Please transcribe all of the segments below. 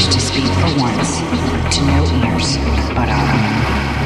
wish to speak for once to no ears but our own.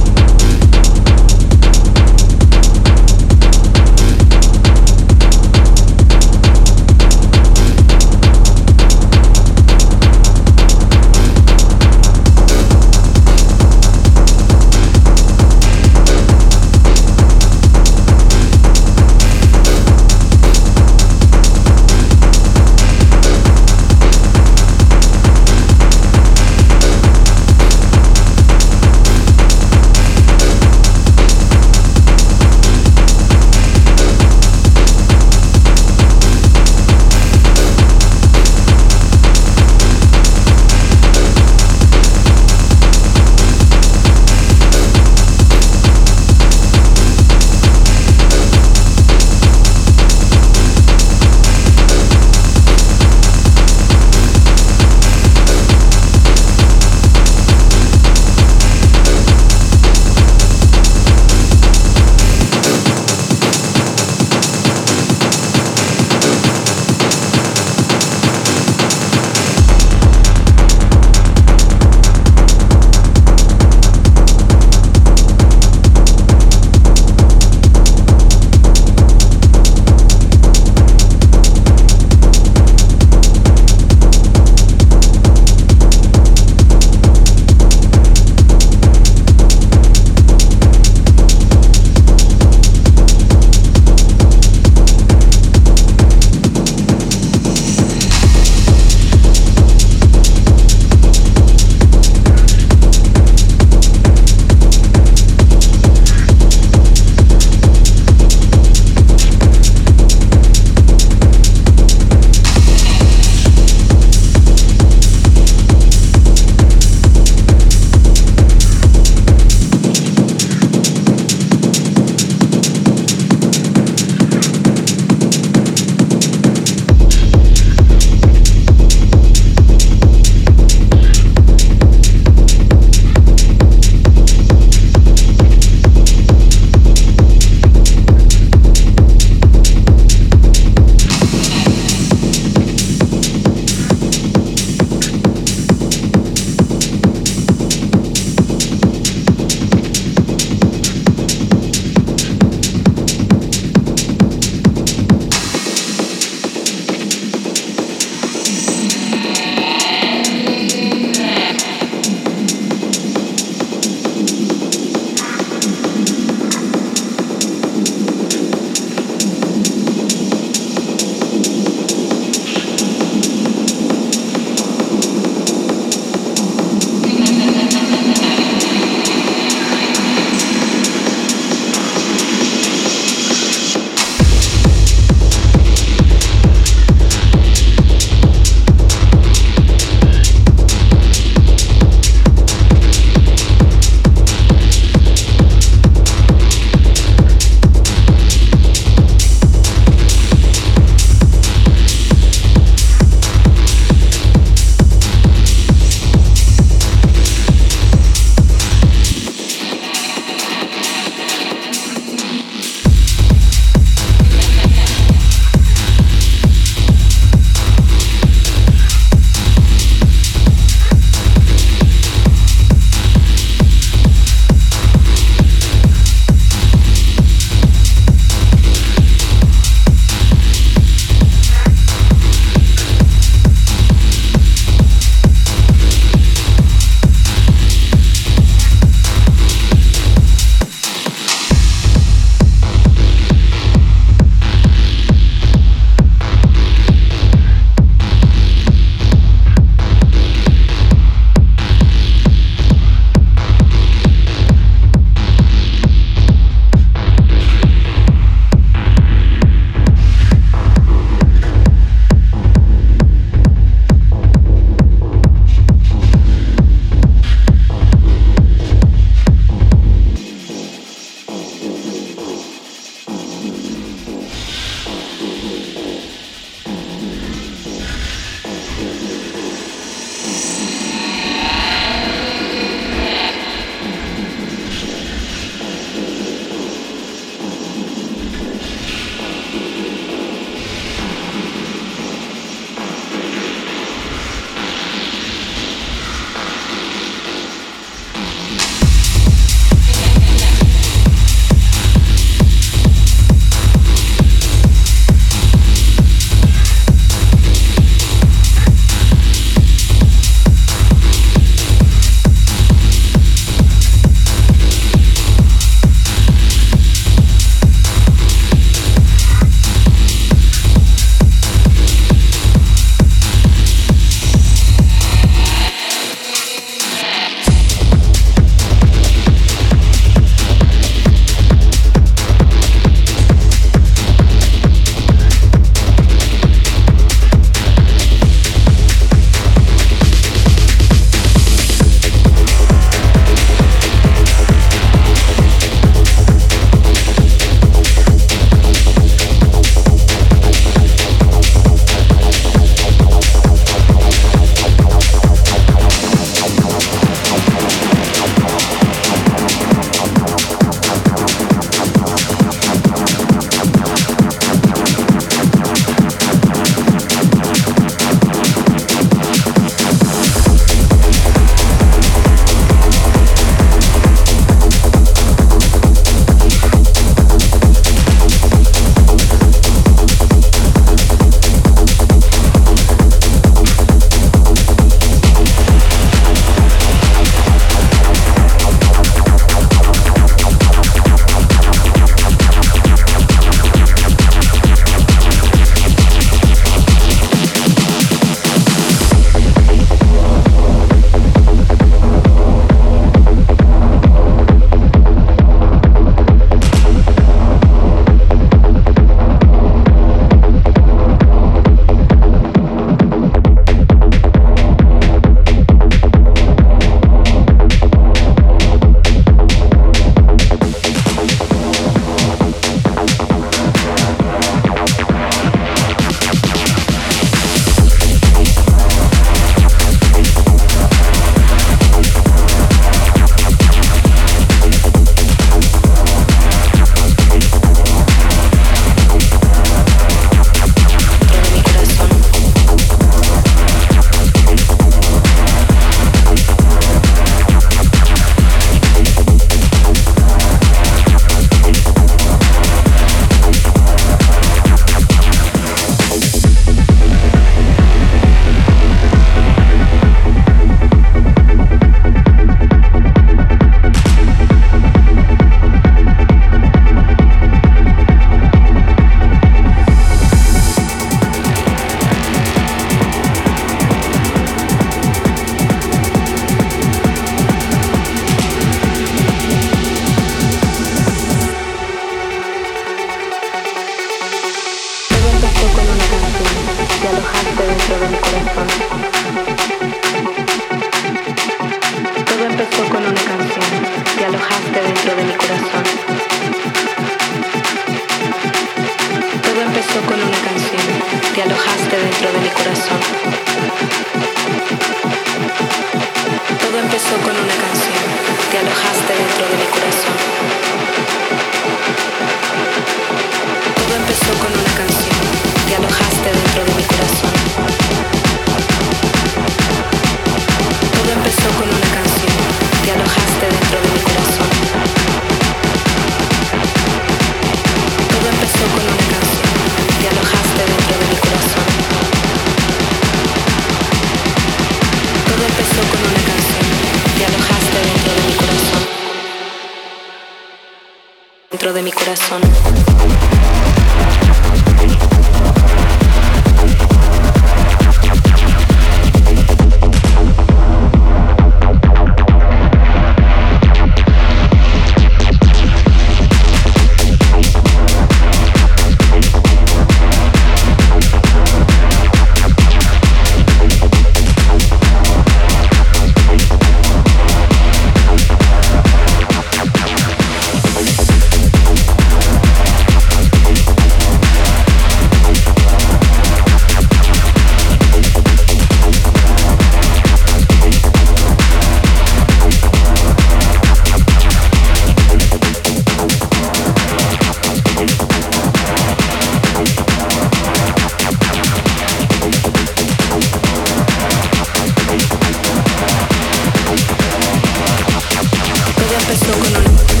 I'm machine.